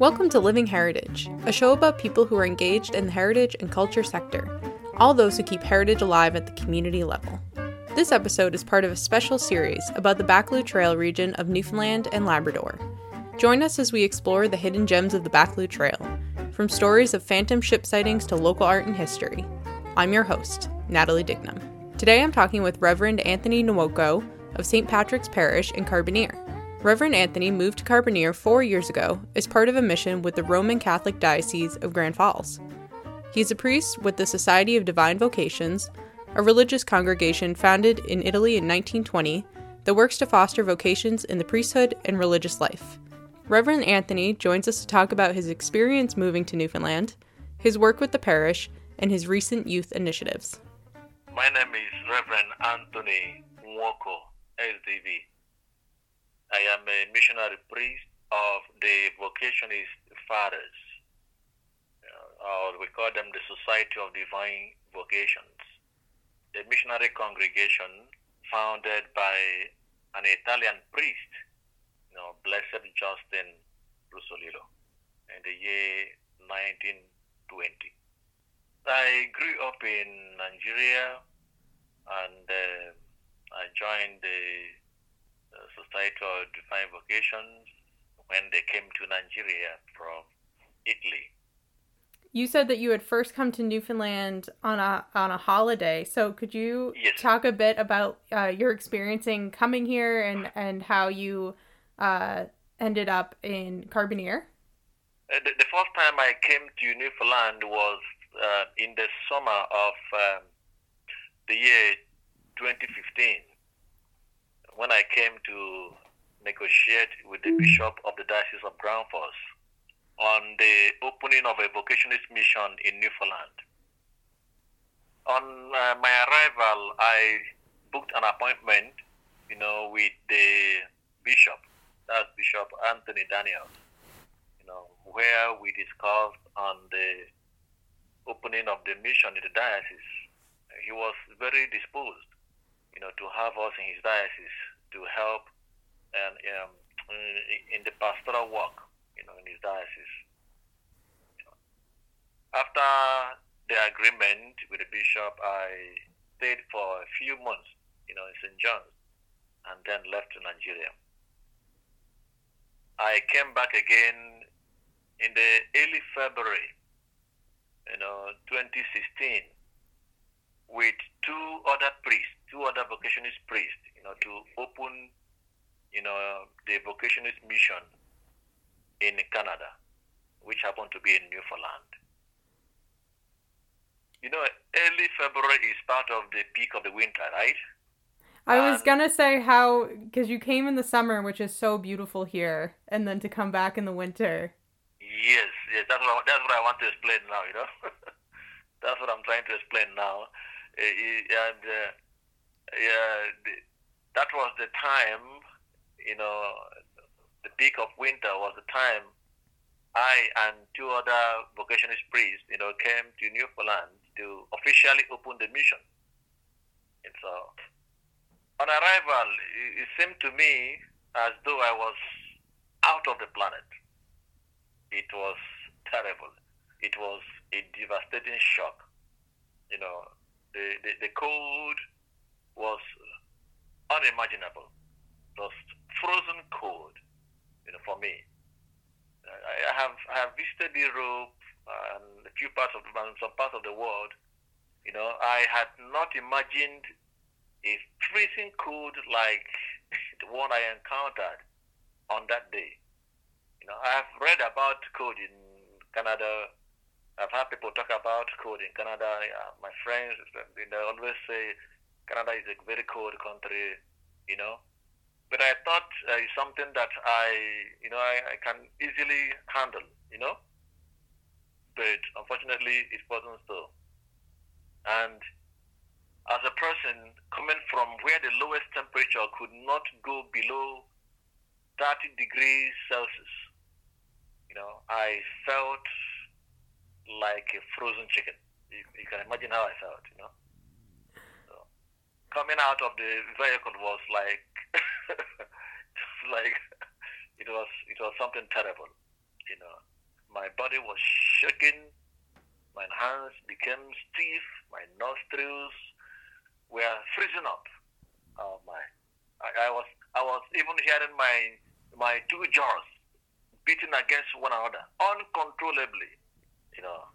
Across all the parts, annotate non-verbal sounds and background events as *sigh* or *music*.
Welcome to Living Heritage, a show about people who are engaged in the heritage and culture sector, all those who keep heritage alive at the community level. This episode is part of a special series about the Baccalieu Trail region of Newfoundland and Labrador. Join us as we explore the hidden gems of the Baccalieu Trail, from stories of phantom ship sightings to local art and history. I'm your host, Natalie Dignam. Today I'm talking with Reverend Anthony Nwoko of St. Patrick's Parish in Carbonear. Reverend Anthony moved to Carbonear four years ago as part of a mission with the Roman Catholic Diocese of Grand Falls. He's a priest with the Society of Divine Vocations, a religious congregation founded in Italy in 1920 that works to foster vocations in the priesthood and religious life. Reverend Anthony joins us to talk about his experience moving to Newfoundland, his work with the parish, and his recent youth initiatives. My name is Reverend Anthony Nwoko, SDV. I am a missionary priest of the Vocationist Fathers, or we call them the Society of Divine Vocations, a missionary congregation founded by an Italian priest, you know, Blessed Justin Russolillo, in the year 1920. I grew up in Nigeria and uh, I joined the Society of Divine Vocations when they came to Nigeria from Italy. You said that you had first come to Newfoundland on a on a holiday. So could you Yes. talk a bit about uh, your experiencing coming here and and how you uh, ended up in Carbonear? Uh, the, the first time I came to Newfoundland was uh, in the summer of um, the year 2015 when I came to negotiate with the Bishop of the Diocese of Grand Falls on the opening of a vocationist mission in Newfoundland. On uh, my arrival, I booked an appointment, you know, with the bishop, that's Bishop Anthony Daniels, you know, where we discussed on the opening of the mission in the diocese. He was very disposed, you know, to have us in his diocese to help and um, in the pastoral work, you know, in his diocese. After the agreement with the bishop, I stayed for a few months, you know, in St. John's, and then left to Nigeria. I came back again in the early February, you know, 2016, with two other priests, two other vocationist priests, you know, to open, you know, the vocationist mission in Canada, which happened to be in Newfoundland. You know, early February is part of the peak of the winter, right? I was gonna say how because you came in the summer, which is so beautiful here, and then to come back in the winter. Yes, yes, that's what I, that's what I want to explain now. You know, *laughs* that's what I'm trying to explain now, Uh, and uh, yeah, that was the time. You know, the peak of winter was the time I and two other vocationist priests, you know, came to Newfoundland to officially open the mission. And so, on arrival, it, seemed to me as though I was out of the planet it was terrible. It was a devastating shock. You know, the, the, the cold was unimaginable. Was frozen cold, you know, for me. I, have I have visited Europe and a few parts of and some parts of the world. You know, I had not imagined a freezing cold like *laughs* the one I encountered on that day. You know, I've read about cold in Canada. I've had people talk about cold in Canada. My friends, they always say Canada is a very cold country, you know. But I thought uh, it's something that I, you know, I, I can easily handle, you know. But unfortunately, it wasn't so. And as a person coming from where the lowest temperature could not go below 30 degrees Celsius, you know, I felt like a frozen chicken. You, you can imagine how I felt, you know. Coming out of the vehicle was like, *laughs* like it was it was something terrible. You know, my body was shaking, my hands became stiff, my nostrils were freezing up. Oh my! I, I was I was even hearing my my two jaws beating against one another uncontrollably. You know,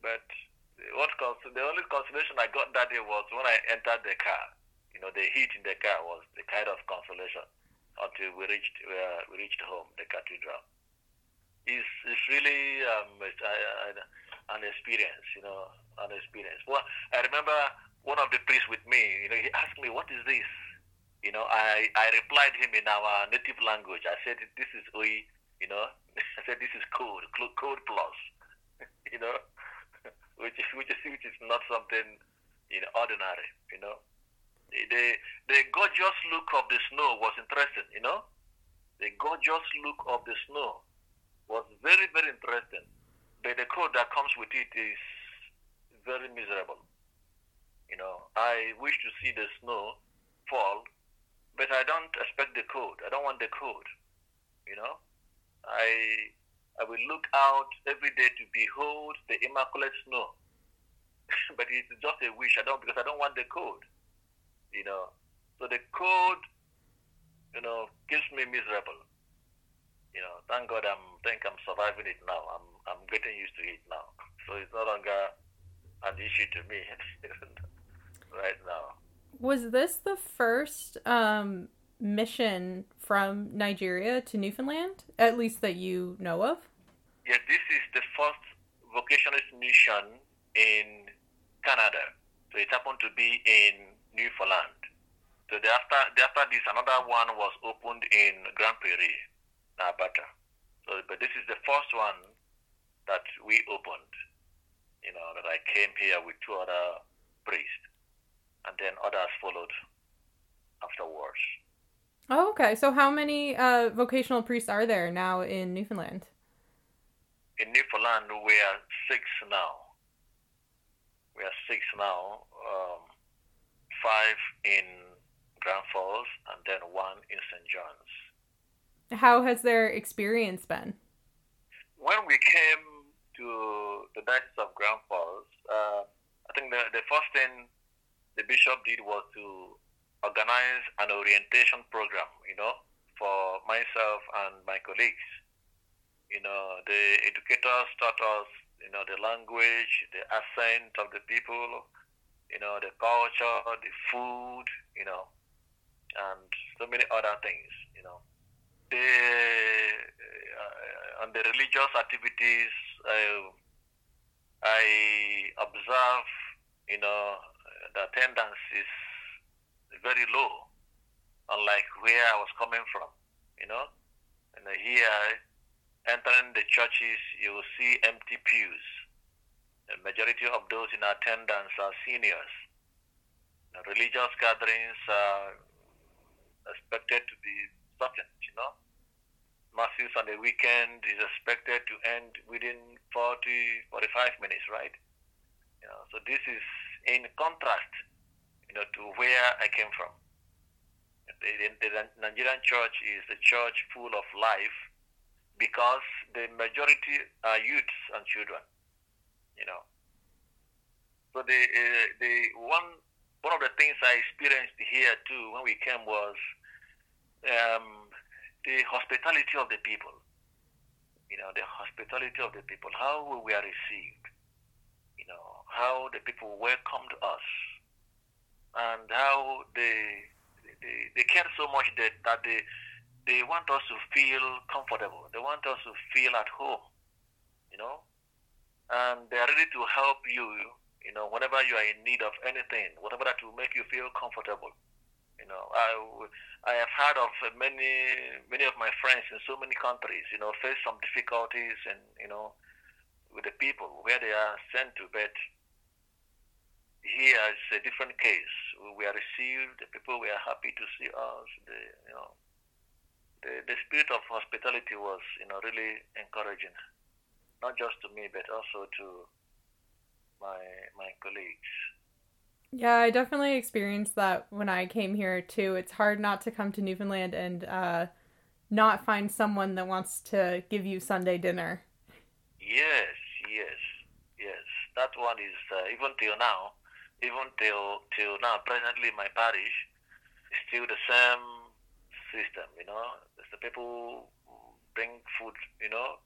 but what cons- the only consolation I got that day was when I entered the car. You know, the heat in the car was the kind of consolation until we reached uh, we reached home, the cathedral. It's, it's really um, it's, uh, an experience, you know, an experience. Well, I remember one of the priests with me, you know, he asked me, "What is this?" You know, I I replied him in our native language. I said, "This is Oi," you know. *laughs* I said, "This is code, code plus," *laughs* you know, which is which is which is not something know ordinary, you know the the gorgeous look of the snow was interesting, you know. The gorgeous look of the snow was very, very interesting. But the cold that comes with it is very miserable. You know, I wish to see the snow fall, but I don't expect the cold. I don't want the cold. You know, I I will look out every day to behold the immaculate snow. *laughs* but it's just a wish. I don't because I don't want the cold you know. So the cold, you know, keeps me miserable. You know, thank God I'm think I'm surviving it now. I'm I'm getting used to it now. *laughs* So it's no longer an issue to me *laughs* right now. Was this the first um, mission from Nigeria to Newfoundland, at least that you know of? Yeah, this is the first vocationalist mission in Canada. So it happened to be in Newfoundland. So after, after this, another one was opened in Grand Prairie, Alberta. So, but this is the first one that we opened. You know, that I came here with two other priests, and then others followed afterwards. Oh, okay. So, how many uh, vocational priests are there now in Newfoundland? In Newfoundland, we are six now. We are six now. Um, five in Grand Falls, and then one in St. John's. How has their experience been? When we came to the Diocese of Grand Falls, uh, I think the, the first thing the bishop did was to organize an orientation program, you know, for myself and my colleagues. You know, the educators taught us, you know, the language, the accent of the people, you know, the culture, the food, you know, and so many other things, you know. The, uh, the religious activities, I, I observe, you know, the attendance is very low, unlike where I was coming from, you know. And here, entering the churches, you will see empty pews the majority of those in attendance are seniors. The religious gatherings are expected to be certain, you know. Masses on the weekend is expected to end within 40, 45 minutes, right? You know, so this is in contrast, you know, to where I came from. The, the Nigerian church is a church full of life because the majority are youths and children you know. So the uh, the one one of the things I experienced here too when we came was um, the hospitality of the people. You know, the hospitality of the people, how we are received. You know, how the people welcomed us, and how they they, they care so much that that they they want us to feel comfortable. They want us to feel at home. You know, and they are ready to help you, you know, whenever you are in need of anything, whatever that will make you feel comfortable. You know, I, I have heard of many many of my friends in so many countries, you know, face some difficulties and you know, with the people where they are sent to, but here is a different case. We are received. The people were happy to see us. The you know, the the spirit of hospitality was you know really encouraging not just to me, but also to my my colleagues. Yeah, I definitely experienced that when I came here too. It's hard not to come to Newfoundland and uh, not find someone that wants to give you Sunday dinner. Yes, yes, yes. That one is uh, even till now, even till till now. Presently, my parish is still the same system. You know, the people bring food. You know,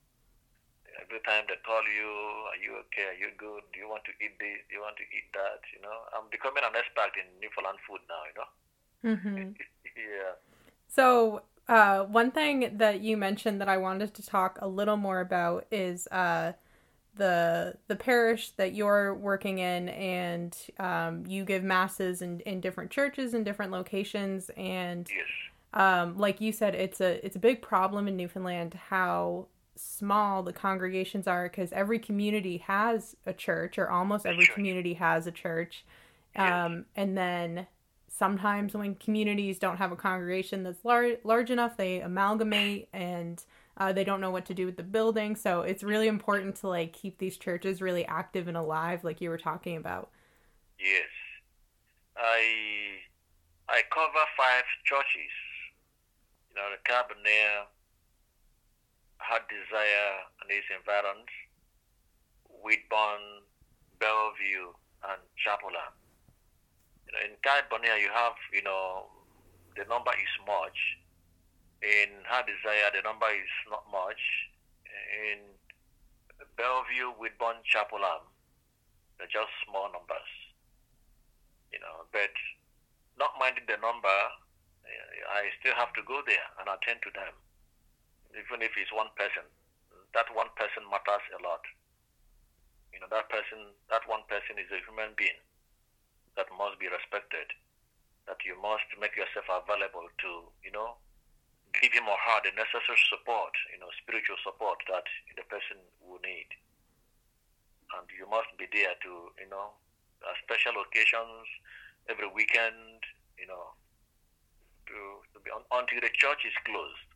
every time they call you, are you okay? Are you good? Do you want to eat this? Do you want to eat that? You know, I'm becoming an expert in Newfoundland food now. You know. Mm-hmm. *laughs* yeah. So, uh, one thing that you mentioned that I wanted to talk a little more about is uh, the the parish that you're working in, and um, you give masses in, in different churches in different locations, and Yes. Um, like you said, it's a it's a big problem in Newfoundland how small the congregations are because every community has a church or almost every community has a church. Um, and then sometimes when communities don't have a congregation that's lar- large enough they amalgamate and uh, they don't know what to do with the building. So it's really important to like keep these churches really active and alive like you were talking about. Yes. I I cover five churches. Know, the Carbonear, Heart Desire and its environs, Whitbourne, Bellevue, and Chapel Arm. You know, in Carbonear you have, you know, the number is much. In Heart Desire the number is not much. In Bellevue, Whitbourne, Chapolan, they're just small numbers you know, but not minding the number, I still have to go there and attend to them, even if it's one person. That one person matters a lot. You know, that person, that one person is a human being that must be respected. That you must make yourself available to, you know, give him or her the necessary support, you know, spiritual support that the person will need. And you must be there to, you know, special occasions, every weekend, you know, until the church is closed,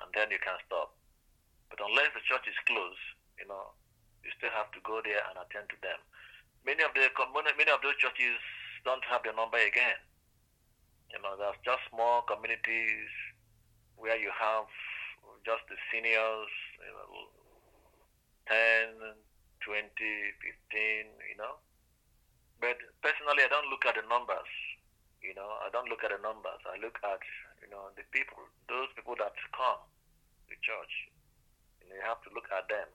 and then you can stop. But unless the church is closed, you know, you still have to go there and attend to them. Many of the many of those churches don't have the number again. You know, there's just small communities where you have just the seniors, you know, 10, 20, 15, you know. But personally, I don't look at the numbers. You know, I don't look at the numbers. I look at, you know, the people, those people that come to church. You, know, you have to look at them.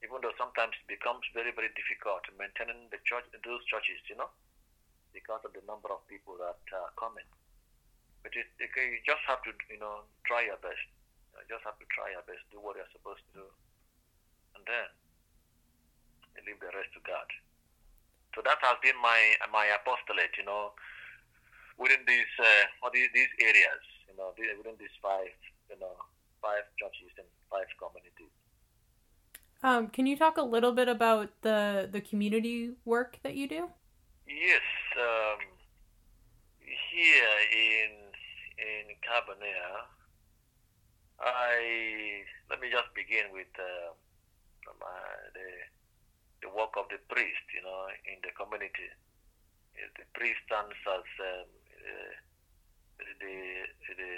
Even though sometimes it becomes very, very difficult maintaining the church, those churches, you know, because of the number of people that are coming. But it, you just have to, you know, try your best. You just have to try your best, do what you're supposed to do, and then you leave the rest to God. So that has been my my apostolate, you know, within these uh, these, these areas, you know, within these five, you know, five churches and five communities. um, can you talk a little bit about the the community work that you do Yes, um, here in in Carbonear, I let me just begin with uh, my, the the work of the priest, you know, in the community. The priest stands as um, uh, the, the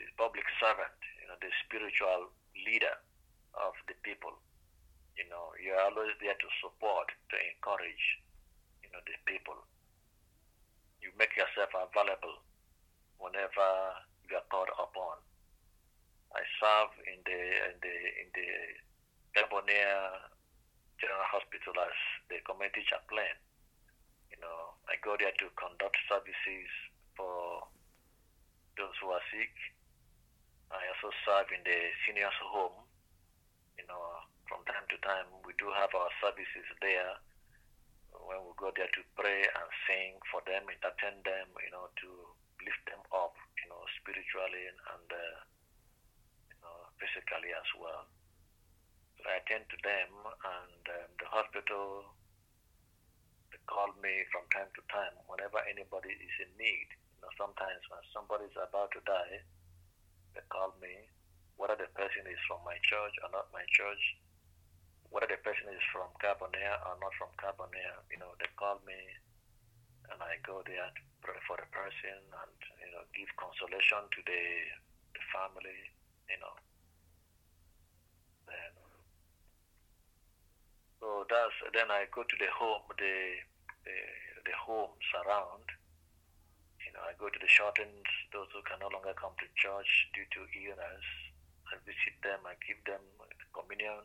the public servant, you know, the spiritual leader of the people. You know, you're always there to support, to encourage, you know, the people. You make yourself available whenever you are called upon. I serve in the in the in the Carbonear General Hospital as the community chaplain. You know, I go there to conduct services for those who are sick. I also serve in the seniors home. You know, from time to time we do have our services there when we go there to pray and sing for them, entertain them, you know, to lift them up, you know, spiritually and uh, you know, physically as well. So I attend to them, and um, the hospital they call me from time to time whenever anybody is in need. Know, sometimes when somebody is about to die, they call me, whether the person is from my church or not my church, whether the person is from Carbonear or not from Carbonear, you know, they call me and I go there to pray for the person and, you know, give consolation to the, the family, you know. Then, so that's then I go to the home, the the, the homes around. You know, I go to the shortens, those who can no longer come to church due to illness. I visit them, I give them communion,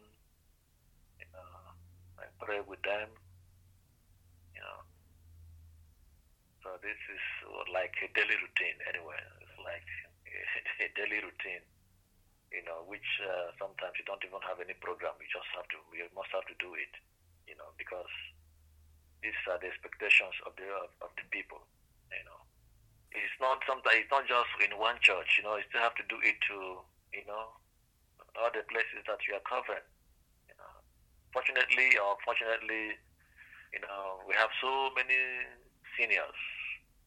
you know, I pray with them, you know. So this is like a daily routine anyway. It's like *laughs* a daily routine, you know, which uh, sometimes you don't even have any program. You just have to, you must have to do it, you know, because these are the expectations of the of, of the people, you know. It's not sometimes it's not just in one church, you know. You still have to do it to, you know, all the places that you are covering. You know. Fortunately or fortunately, you know, we have so many seniors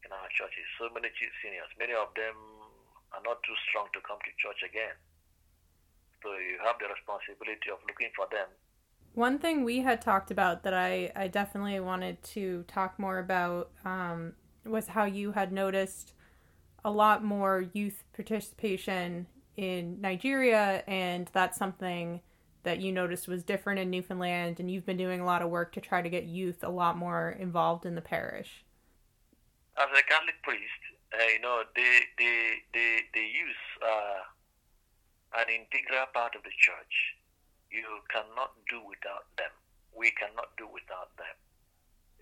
in our churches, so many seniors. Many of them are not too strong to come to church again. So you have the responsibility of looking for them. One thing we had talked about that I, I definitely wanted to talk more about um, was how you had noticed a lot more youth participation in Nigeria, and that's something that you noticed was different in Newfoundland, and you've been doing a lot of work to try to get youth a lot more involved in the parish. As a Catholic priest, uh, you know, the, the, the, the youth are an integral part of the church. You cannot do without them. We cannot do without them.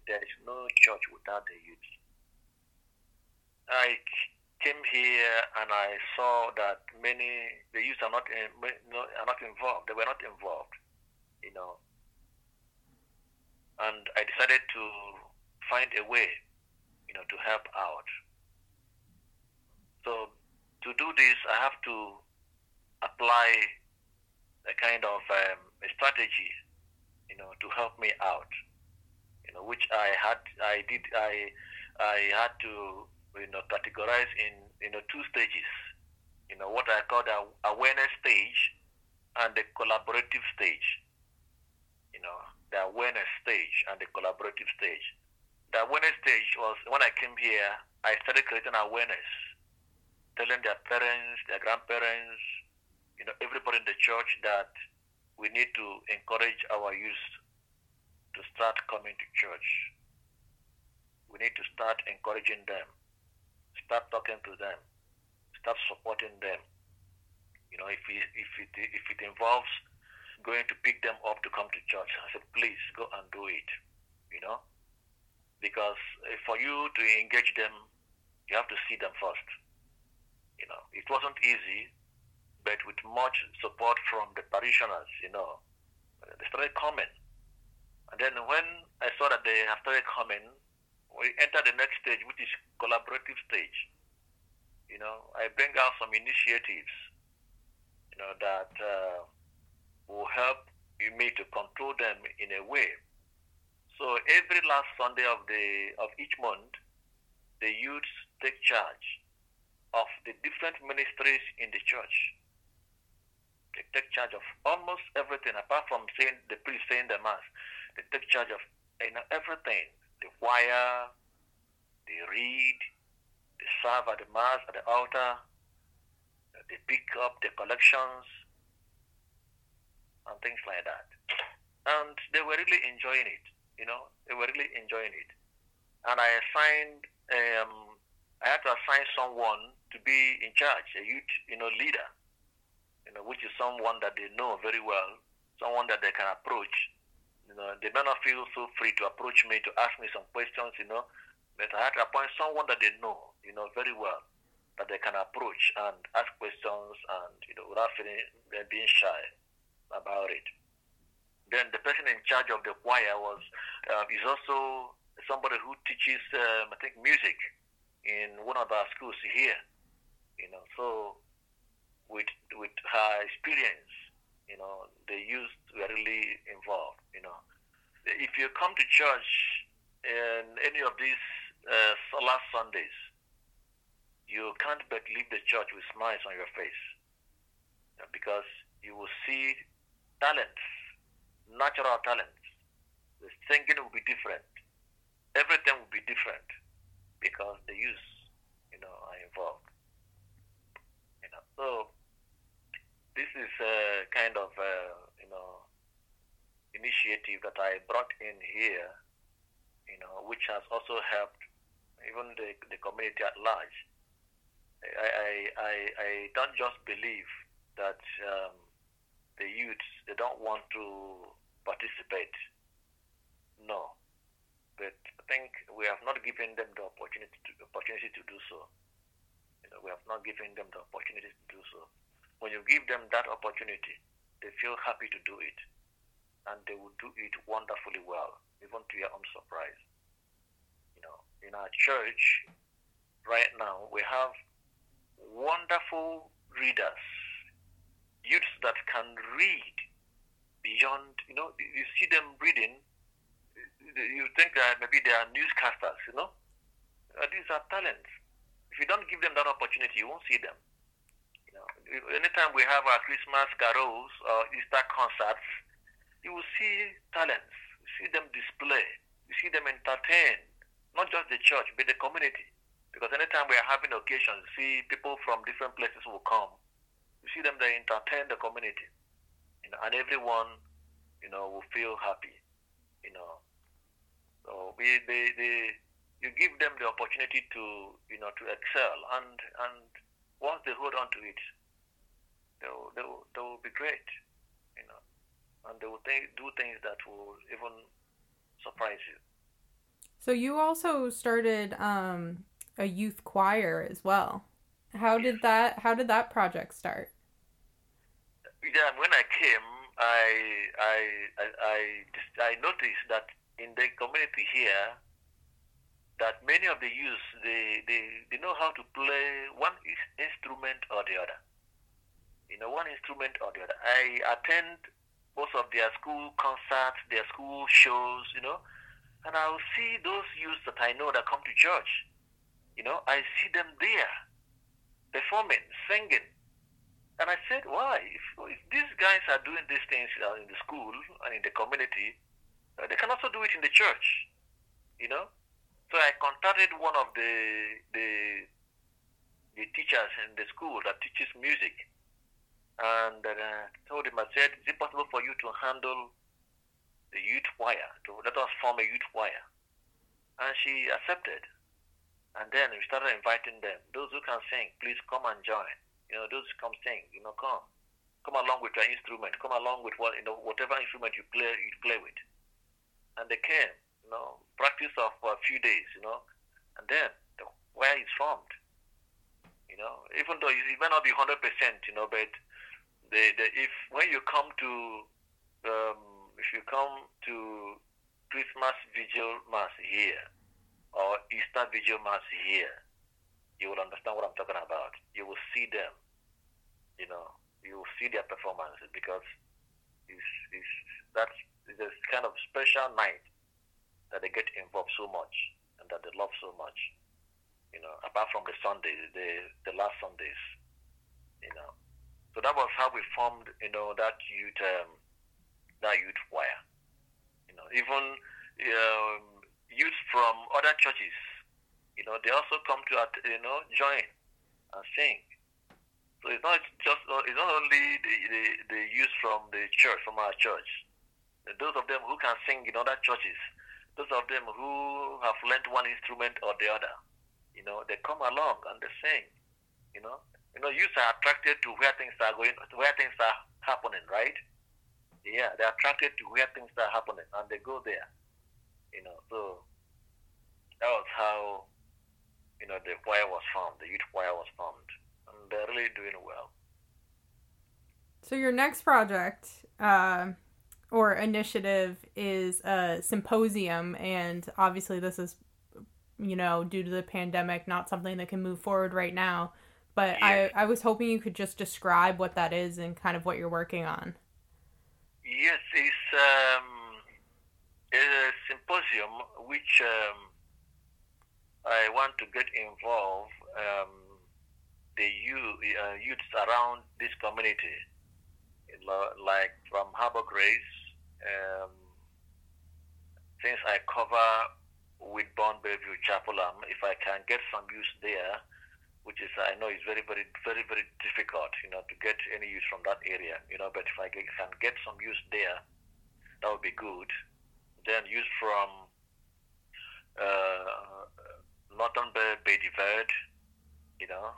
There is no church without the youth. I came here and I saw that many the youth are not in, are not involved. They were not involved, you know. And I decided to find a way, you know, to help out. So to do this, I have to apply a kind of um, a strategy, you know, to help me out. You know, which I had, I did, I, I had to you know, categorized in you know two stages. You know what I call the awareness stage and the collaborative stage. You know the awareness stage and the collaborative stage. The awareness stage was when I came here. I started creating awareness, telling their parents, their grandparents, you know, everybody in the church that we need to encourage our youth to start coming to church. We need to start encouraging them start talking to them, start supporting them. You know, if it, if it, if it involves going to pick them up to come to church, I said, please go and do it. You know, because eh, for you to engage them, you have to see them first. You know, it wasn't easy, but with much support from the parishioners, you know, they started coming. And then when I saw that they have started coming, we enter the next stage, which is collaborative stage. You know, I bring out some initiatives, you know, that uh, will help me to control them in a way. So every last Sunday of the of each month, the youths take charge of the different ministries in the church. They take charge of almost everything, apart from saying the priest saying the mass. They take charge of you know everything the choir, they read, they serve at the mass, at the altar, they pick up the collections, and things like that. And they were really enjoying it, you know, they were really enjoying it. And I assigned, um, I had to assign someone to be in charge, a youth, you know, leader, you know, which is someone that they know very well, someone that they can approach know, they may feel so free to approach me to ask me some questions, you know. But I had to appoint someone that they know, you know, very well, that they can approach and ask questions and, you know, without feeling being shy about it. Then the person in charge of the choir was uh, is also somebody who teaches, um, I think, music in one of our schools here. You know, so with with her experience you know, the youth were really involved, you know. If you come to church in any of these uh, last Sundays, you can't but leave the church with smiles on your face because you will see talents, natural talents. The singing will be different. Everything will be different because the youth, you know, are involved. You know, so this is a kind of a, you know initiative that I brought in here, you know, which has also helped even the, the community at large. I, I, I, I don't just believe that um, the youths they don't want to participate. No, but I think we have not given them the opportunity to, opportunity to do so. You know, we have not given them the opportunity to do so. When you give them that opportunity, they feel happy to do it, and they will do it wonderfully well, even to your own surprise. You know, in our church right now, we have wonderful readers, youths that can read beyond. You know, you see them reading you think that maybe they are newscasters, you know? Uh, these are talents. If you don't give them that opportunity, you won't see them. Anytime we have our Christmas carols or Easter concerts, you will see talents. You see them display. You see them entertain, not just the church, but the community. Because anytime we are having occasions, you see people from different places will come. You see them, they entertain the community. You know, and everyone, you know, will feel happy. You know, so we, they, they, you give them the opportunity to, you know, to excel, and and once they hold on to it, they will, they will, they will be great, you know, and they will th- do things that will even surprise you. So you also started um, a youth choir as well. How did that How did that project start? Yeah, when I came, I I I I, I noticed that in the community here that many of the youth they, they, they know how to play one instrument or the other. You know, one instrument or the other. I attend most of their school concerts, their school shows, you know, and I'll see those youths that I know that come to church. You know, I see them there performing, singing. And I said, why? If, if these guys are doing these things in the school and in the community, uh, they can also do it in the church, you know. So I contacted one of the the the teachers in the school that teaches music, and uh, told him, I said, "Is it possible for you to handle the youth choir? To let us form a youth choir?" And she accepted. And then we started inviting them. Those who can sing, please come and join. You know, those who come sing, you know, come. Come along with your instrument. Come along with what you know, whatever instrument you play, you play with and they came, you know, practice of a few days, you know, and then the where is formed. You know, even though it may not be hundred percent, you know, but the, the if when you come to um, if you come to Christmas vigil mass here or Easter vigil mass here, you will understand what I'm talking about. You will see them, you know, you will see their performances because it's, it's, that's it's a kind of special night that they get involved so much and that they love so much. You know, apart from the Sunday, the the last Sundays. So that was how we formed. You know, that youth um, that youth choir. You know, even um, youth from other churches. You know, they also come to you know join and sing. So it's not just it's not only the, the, the youth from the church from our church those of them who can sing in other churches, those of them who have learned one instrument or the other, you know, they come along and they sing, you know. You know, youth are attracted to where things are going, where things are happening, right? Yeah, they're attracted to where things are happening, and they go there, you know. So that was how, you know, the choir was formed, the youth choir was formed, and they're really doing well. So your next project, uh, or initiative is a symposium and obviously this is you know due to the pandemic not something that can move forward right now but I, I was hoping you could just describe what that is and kind of what you're working on. Yes it's um, a symposium which um, i want to get involved um, the youth, uh, youths around this community. Like from Harbor Grace, um, since I cover with Born Bayview Chapel, um, if I can get some use there, which is I know is very, very, very, very difficult, you know, to get any use from that area, you know. But if I can get some use there, that would be good. Then use from uh, northern Bay, Bay Verde, you know,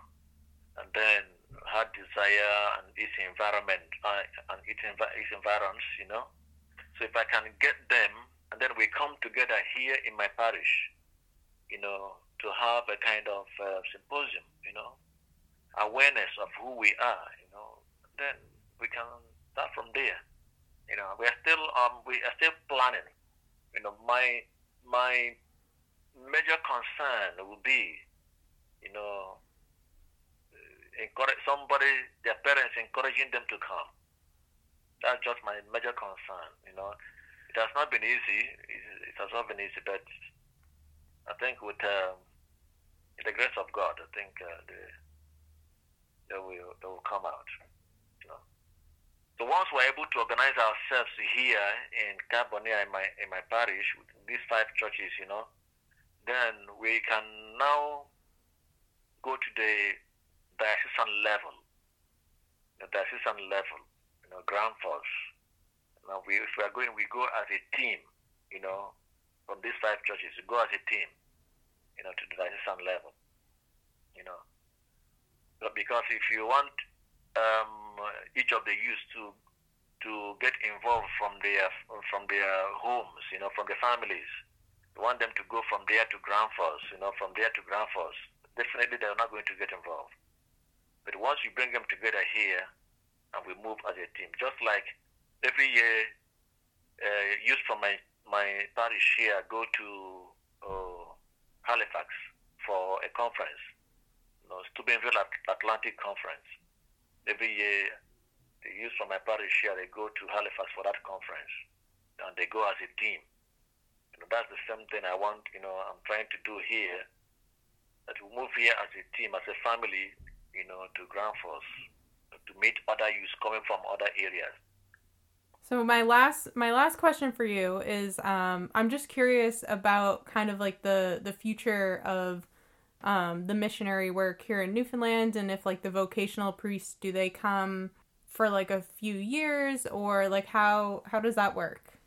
and then had desire and its environment uh, and its, env- its environs, you know. So if I can get them, and then we come together here in my parish, you know, to have a kind of uh, symposium, you know, awareness of who we are, you know, then we can start from there. You know, we are still um, we are still planning. You know, my my major concern will be, you know, encourage somebody, their parents encouraging them to come. That's just my major concern. You know, it has not been easy. It has not been easy, but I think with um, the grace of God, I think uh, they, they will they will come out. You know. So once we're able to organize ourselves here in Carbonear, in my in my parish, with these five churches, you know, then we can now go to the diocesan level, the diocesan level, you know, Grand Falls. Now, we, if we are going, we go as a team, you know, from these five churches, we go as a team you know, to the diocesan level, you know. But because if you want um, each of the youth to to get involved from their from their homes, you know, from their families, you want them to go from there to force, you know, from there to force. Definitely, they're not going to get involved. But once you bring them together here, and we move as a team, just like every year, uh, youth from my my parish here go to. Halifax for a conference, you know, Steubenville Atlantic Conference. Every year, the youth from my parish here, they go to Halifax for that conference, and they go as a team. You know, that's the same thing I want, you know, I'm trying to do here, that we move here as a team, as a family, you know, to Grand Falls, to meet other youths coming from other areas. So my last my last question for you is um, I'm just curious about kind of like the the future of um, the missionary work here in Newfoundland and if like the vocational priests do they come for like a few years or like how how does that work?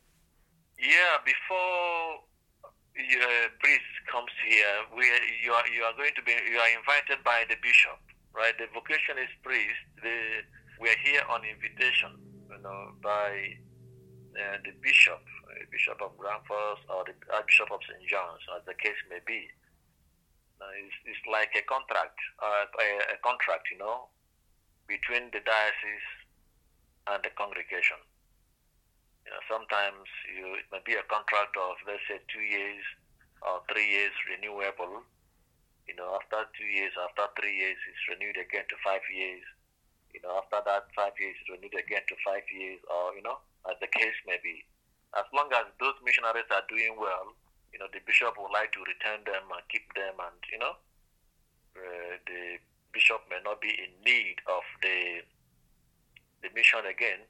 Yeah, before your priest comes here, we you are you are going to be you are invited by the bishop, right? The vocationist priest, the we are here on invitation you know, by uh, the bishop, uh, Bishop of Grand Falls or the Archbishop of St. John's, as the case may be. Uh, it's, it's, like a contract, uh, a, a, contract, you know, between the diocese and the congregation. You know, sometimes you, it may be a contract of, let's say, two years or three years renewable. You know, after two years, after three years, it's renewed again to five years you know, after that five years, need again to five years, or you know, as the case may be. As long as those missionaries are doing well, you know, the bishop would like to return them and keep them, and you know, uh, the bishop may not be in need of the the mission again,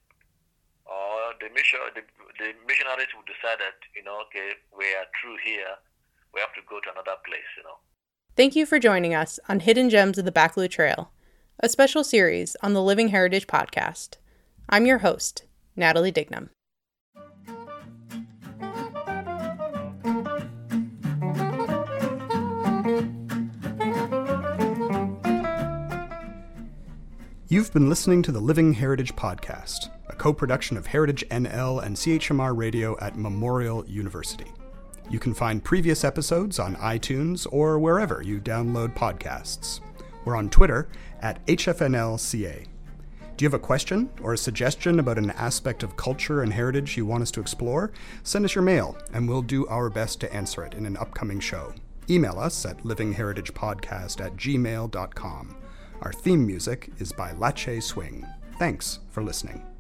or the mission the, the missionaries will decide that you know, okay, we are through here, we have to go to another place, you know. Thank you for joining us on Hidden Gems of the Baccalieu Trail a special series on the Living Heritage podcast. I'm your host, Natalie Dignam. You've been listening to the Living Heritage Podcast, a co production of Heritage NL and CHMR Radio at Memorial University. You can find previous episodes on iTunes or wherever you download podcasts. We're on Twitter at HFNLCA. Do you have a question or a suggestion about an aspect of culture and heritage you want us to explore? Send us your mail, and we'll do our best to answer it in an upcoming show. Email us at livingheritagepodcast at gmail.com. Our theme music is by Lache Swing. Thanks for listening.